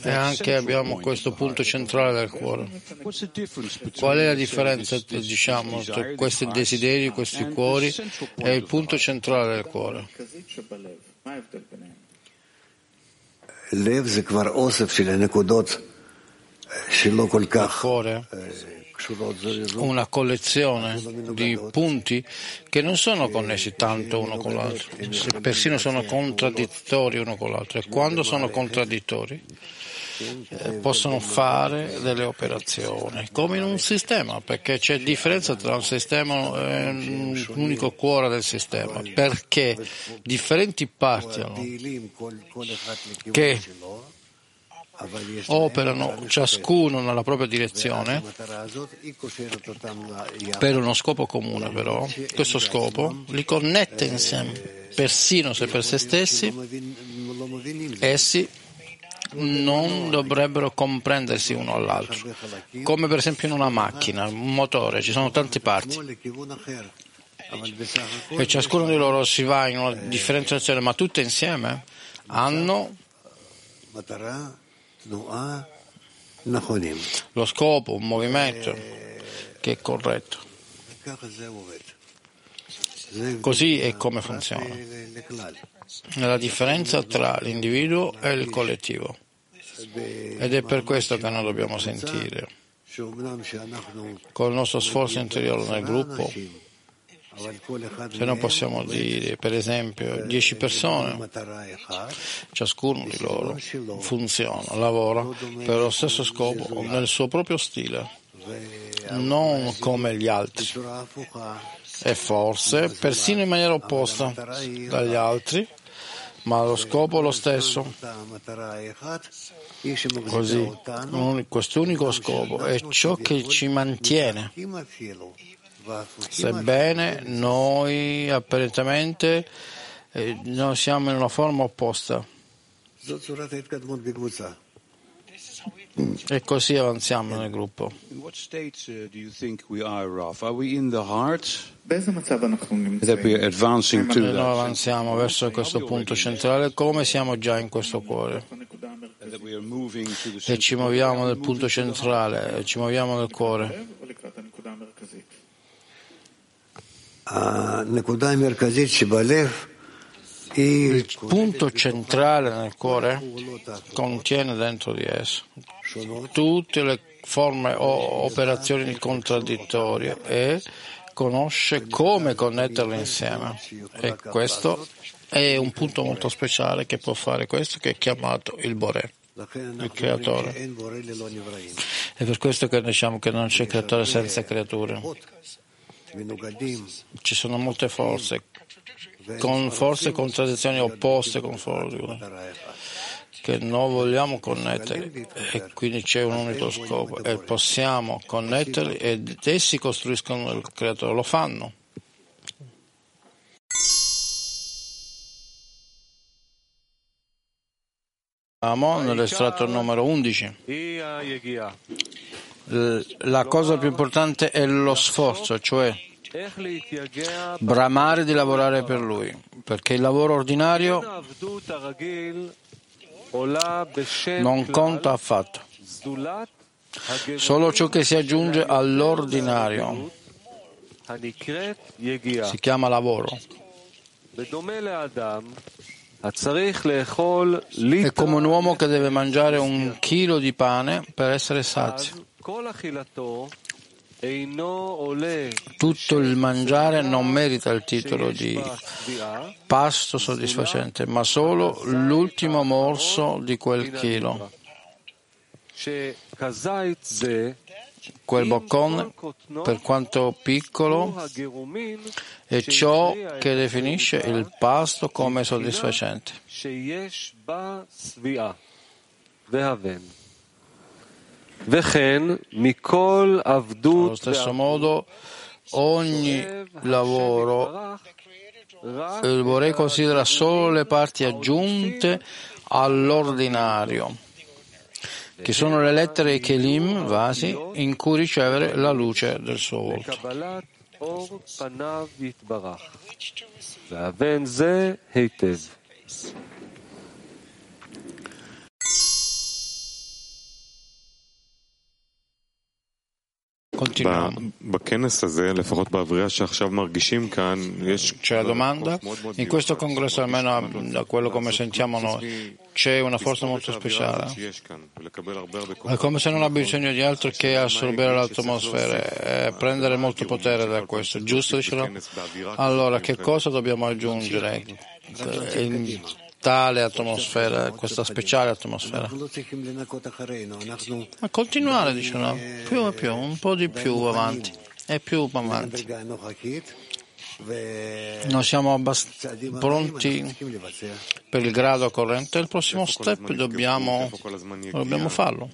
e anche abbiamo questo punto centrale del cuore. Qual è la differenza diciamo, tra questi desideri, questi cuori e il punto centrale del cuore? כך cuore una collezione di punti che non sono connessi tanto uno con l'altro, persino sono contraddittori uno con l'altro. E quando sono contraddittori possono fare delle operazioni come in un sistema perché c'è differenza tra un sistema e un unico cuore del sistema perché differenti parti che operano ciascuno nella propria direzione per uno scopo comune però. Questo scopo li connette insieme persino se per se stessi essi non dovrebbero comprendersi uno all'altro, come per esempio in una macchina, un motore, ci sono tante parti e ciascuno di loro si va in una differente direzione, ma tutte insieme hanno lo scopo, un movimento che è corretto. Così è come funziona. La differenza tra l'individuo e il collettivo. Ed è per questo che noi dobbiamo sentire, con il nostro sforzo interiore nel gruppo, se noi possiamo dire, per esempio, dieci persone, ciascuno di loro funziona, lavora per lo stesso scopo, nel suo proprio stile, non come gli altri e forse persino in maniera opposta dagli altri, ma lo scopo è lo stesso. Così, questo unico scopo è ciò che ci mantiene. Sebbene noi apparentemente eh, noi siamo in una forma opposta. E così avanziamo nel gruppo. Noi avanziamo verso questo punto centrale? come siamo già in questo cuore. E ci muoviamo nel punto centrale, ci muoviamo nel cuore. Il punto centrale nel cuore contiene dentro di esso tutte le forme o operazioni contraddittorie e conosce come connetterle insieme. E questo è un punto molto speciale che può fare questo, che è chiamato il Boré, il creatore. È per questo che diciamo che non c'è creatore senza creature. Ci sono molte forze, con forze e contraddizioni opposte con forze che non vogliamo connetterli. E quindi c'è un unico scopo e possiamo connetterli ed essi costruiscono il creatore, lo fanno. Siamo nell'estratto numero 11. La cosa più importante è lo sforzo, cioè bramare di lavorare per lui, perché il lavoro ordinario non conta affatto. Solo ciò che si aggiunge all'ordinario si chiama lavoro. È come un uomo che deve mangiare un chilo di pane per essere sazio. Tutto il mangiare non merita il titolo di pasto soddisfacente, ma solo l'ultimo morso di quel chilo. Quel boccone, per quanto piccolo, è ciò che definisce il pasto come soddisfacente. Allo stesso modo, ogni lavoro, il Vorrei considera solo le parti aggiunte all'ordinario, che sono le lettere kelim, vasi, in cui ricevere la luce del suo volto. Continuiamo. C'è la domanda? In questo congresso, almeno da quello come sentiamo noi, c'è una forza molto speciale. È come se non abbia bisogno di altro che assorbire l'atmosfera e prendere molto potere da questo, giusto? Allora, che cosa dobbiamo aggiungere? Tale atmosfera, questa speciale atmosfera. Ma continuare, dicono, più e più, un po' di più avanti e più avanti. Non siamo abbast- pronti per il grado corrente, il prossimo step dobbiamo, dobbiamo farlo.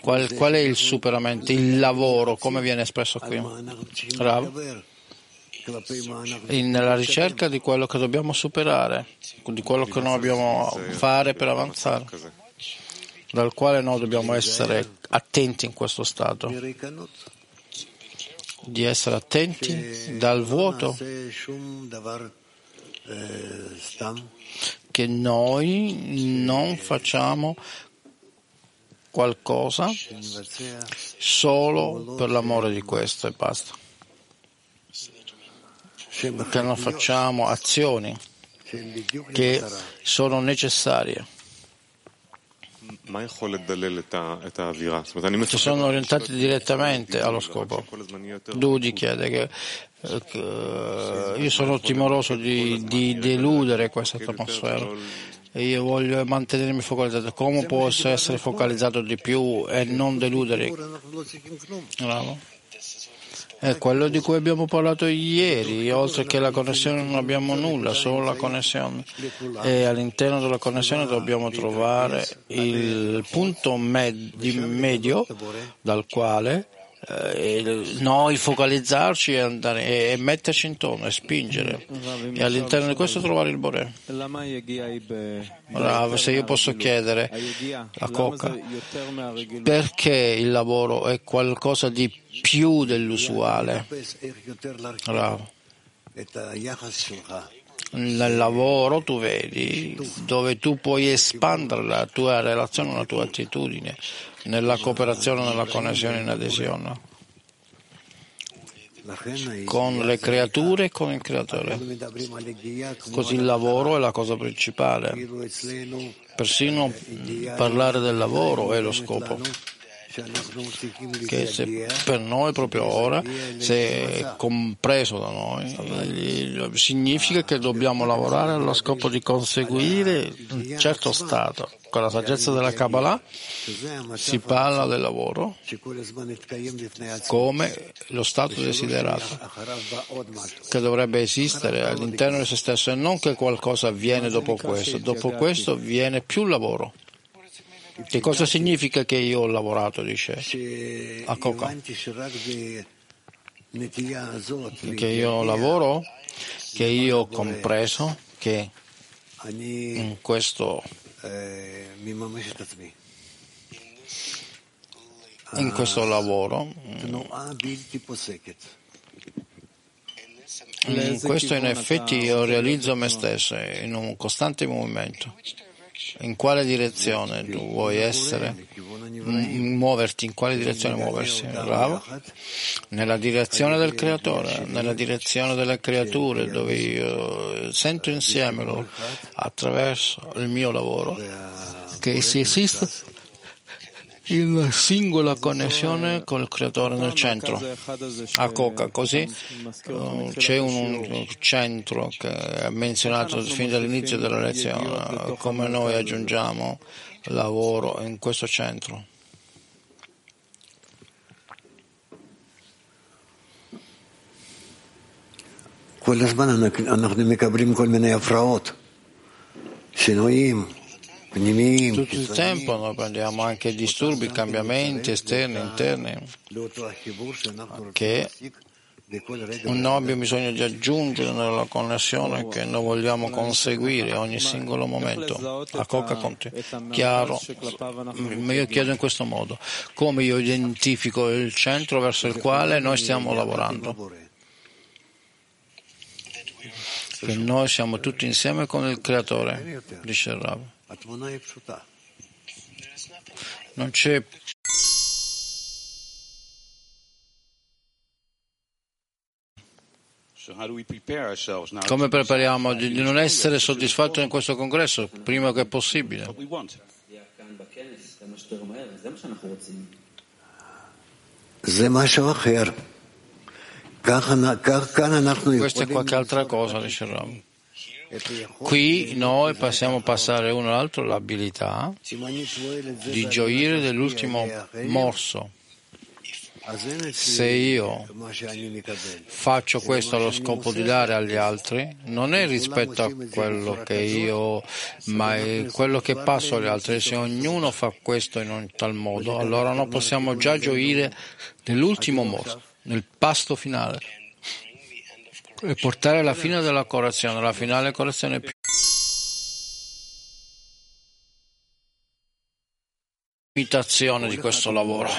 Qual, qual, è il superamento, il lavoro, come viene espresso qui? Rav? Nella ricerca di quello che dobbiamo superare, di quello che noi dobbiamo fare per avanzare, dal quale noi dobbiamo essere attenti in questo stato, di essere attenti dal vuoto che noi non facciamo qualcosa solo per l'amore di questo e basta che non facciamo azioni che sono necessarie. Che sono orientati direttamente allo scopo. Dudi chiede che, che io sono timoroso di, di deludere questa atmosfera e io voglio mantenermi focalizzato. Come posso essere focalizzato di più e non deludere? Bravo. È quello di cui abbiamo parlato ieri, oltre che la connessione non abbiamo nulla, solo la connessione. E all'interno della connessione dobbiamo trovare il punto med- medio dal quale eh, noi focalizzarci e, andare, e, metterci intorno e spingere. E all'interno di questo trovare il Bore. Ora, se io posso chiedere. A Coca. Perché il lavoro è qualcosa di più dell'usuale. Bravo. Nel lavoro tu vedi dove tu puoi espandere la tua relazione, la tua attitudine nella cooperazione, nella connessione in adesione con le creature e con il creatore. Così il lavoro è la cosa principale. Persino parlare del lavoro è lo scopo che se per noi proprio ora, se è compreso da noi, significa che dobbiamo lavorare allo scopo di conseguire un certo stato. Con la saggezza della Kabbalah si parla del lavoro come lo stato desiderato che dovrebbe esistere all'interno di se stesso e non che qualcosa avviene dopo questo. Dopo questo viene più lavoro. Che cosa significa che io ho lavorato, dice a Coca? Che io lavoro, che io ho compreso che in questo in questo lavoro in questo in effetti io realizzo me stesso in un costante movimento in quale direzione tu vuoi essere, muoverti, in quale direzione muoversi, bravo? Nella direzione del creatore, nella direzione delle creature, dove io sento insieme attraverso il mio lavoro che si esiste in singola connessione con il creatore nel centro. A Coca, così uh, c'è un centro che è menzionato fin dall'inizio della lezione, come noi aggiungiamo lavoro in questo centro. כל הזמן אנחנו מקבלים כל מיני הפרעות, שינויים. Tutto il tempo noi prendiamo anche disturbi, cambiamenti esterni, interni, che noi abbiamo bisogno di aggiungere nella connessione che noi vogliamo conseguire ogni singolo momento. A Coca Conte, chiaro, ma io chiedo in questo modo, come io identifico il centro verso il quale noi stiamo lavorando? Che noi siamo tutti insieme con il Creatore, dice il Rav. Non c'è come prepariamo di non essere soddisfatti in questo congresso prima che possibile? Questa è qualche altra cosa, dice Ram. Qui noi possiamo passare uno all'altro l'abilità di gioire dell'ultimo morso. Se io faccio questo allo scopo di dare agli altri, non è rispetto a quello che io, ma è quello che passo agli altri. Se ognuno fa questo in un tal modo, allora noi possiamo già gioire nell'ultimo morso, nel pasto finale e portare alla fine della correzione, la finale correzione più imitazione di questo lavoro.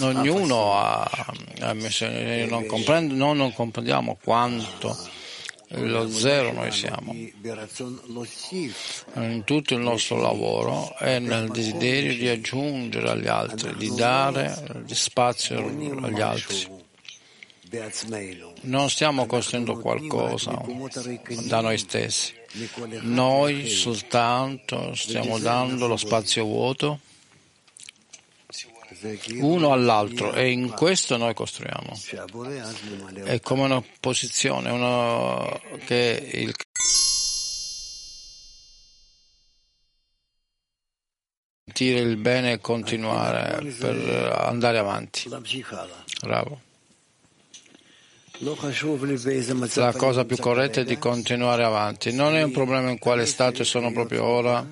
Ognuno ha, ha non, non comprendiamo quanto lo zero noi siamo. In tutto il nostro lavoro è nel desiderio di aggiungere agli altri, di dare spazio agli altri. Non stiamo costruendo qualcosa da noi stessi. Noi soltanto stiamo dando lo spazio vuoto uno all'altro e in questo noi costruiamo. È come una posizione uno che il sentire il bene e continuare per andare avanti. Bravo. La cosa più corretta è di continuare avanti. Non è un problema in quale stato sono proprio ora.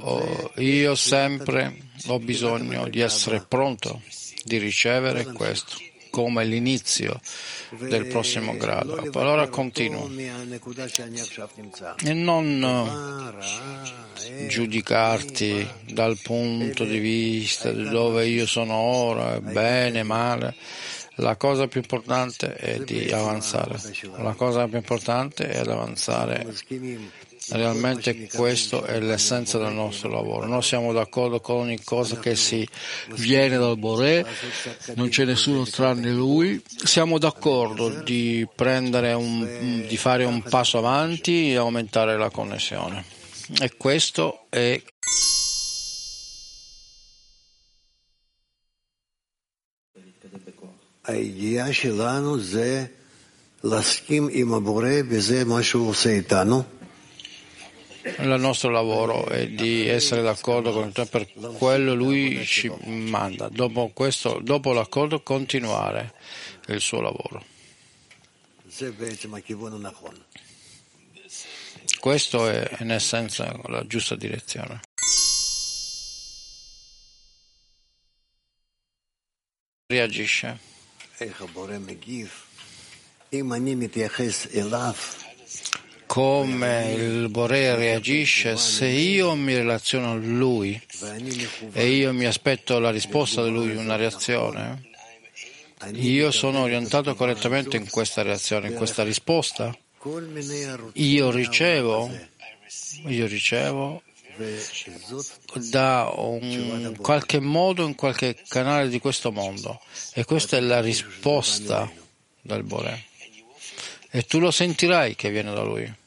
Oh, io sempre ho bisogno di essere pronto di ricevere questo come l'inizio del prossimo grado. Allora continuo e non giudicarti dal punto di vista di dove io sono ora, bene, male. La cosa più importante è di avanzare. La cosa più importante è di avanzare. Realmente questo è l'essenza del nostro lavoro. Noi siamo d'accordo con ogni cosa che si viene dal Boré, non c'è nessuno tranne lui. Siamo d'accordo di, un, di fare un passo avanti e aumentare la connessione. E questo è הידיעה שלנו זה להסכים עם הבורא וזה מה שהוא עושה איתנו. Il nostro lavoro è di essere d'accordo con te per quello lui ci manda. Dopo, questo, dopo l'accordo continuare il suo lavoro. Questo è in essenza la giusta direzione. Reagisce come il Bore reagisce se io mi relaziono a lui e io mi aspetto la risposta di lui, una reazione, io sono orientato correttamente in questa reazione, in questa risposta. Io ricevo, io ricevo da un qualche modo in qualche canale di questo mondo. E questa è la risposta del Bore e tu lo sentirai che viene da lui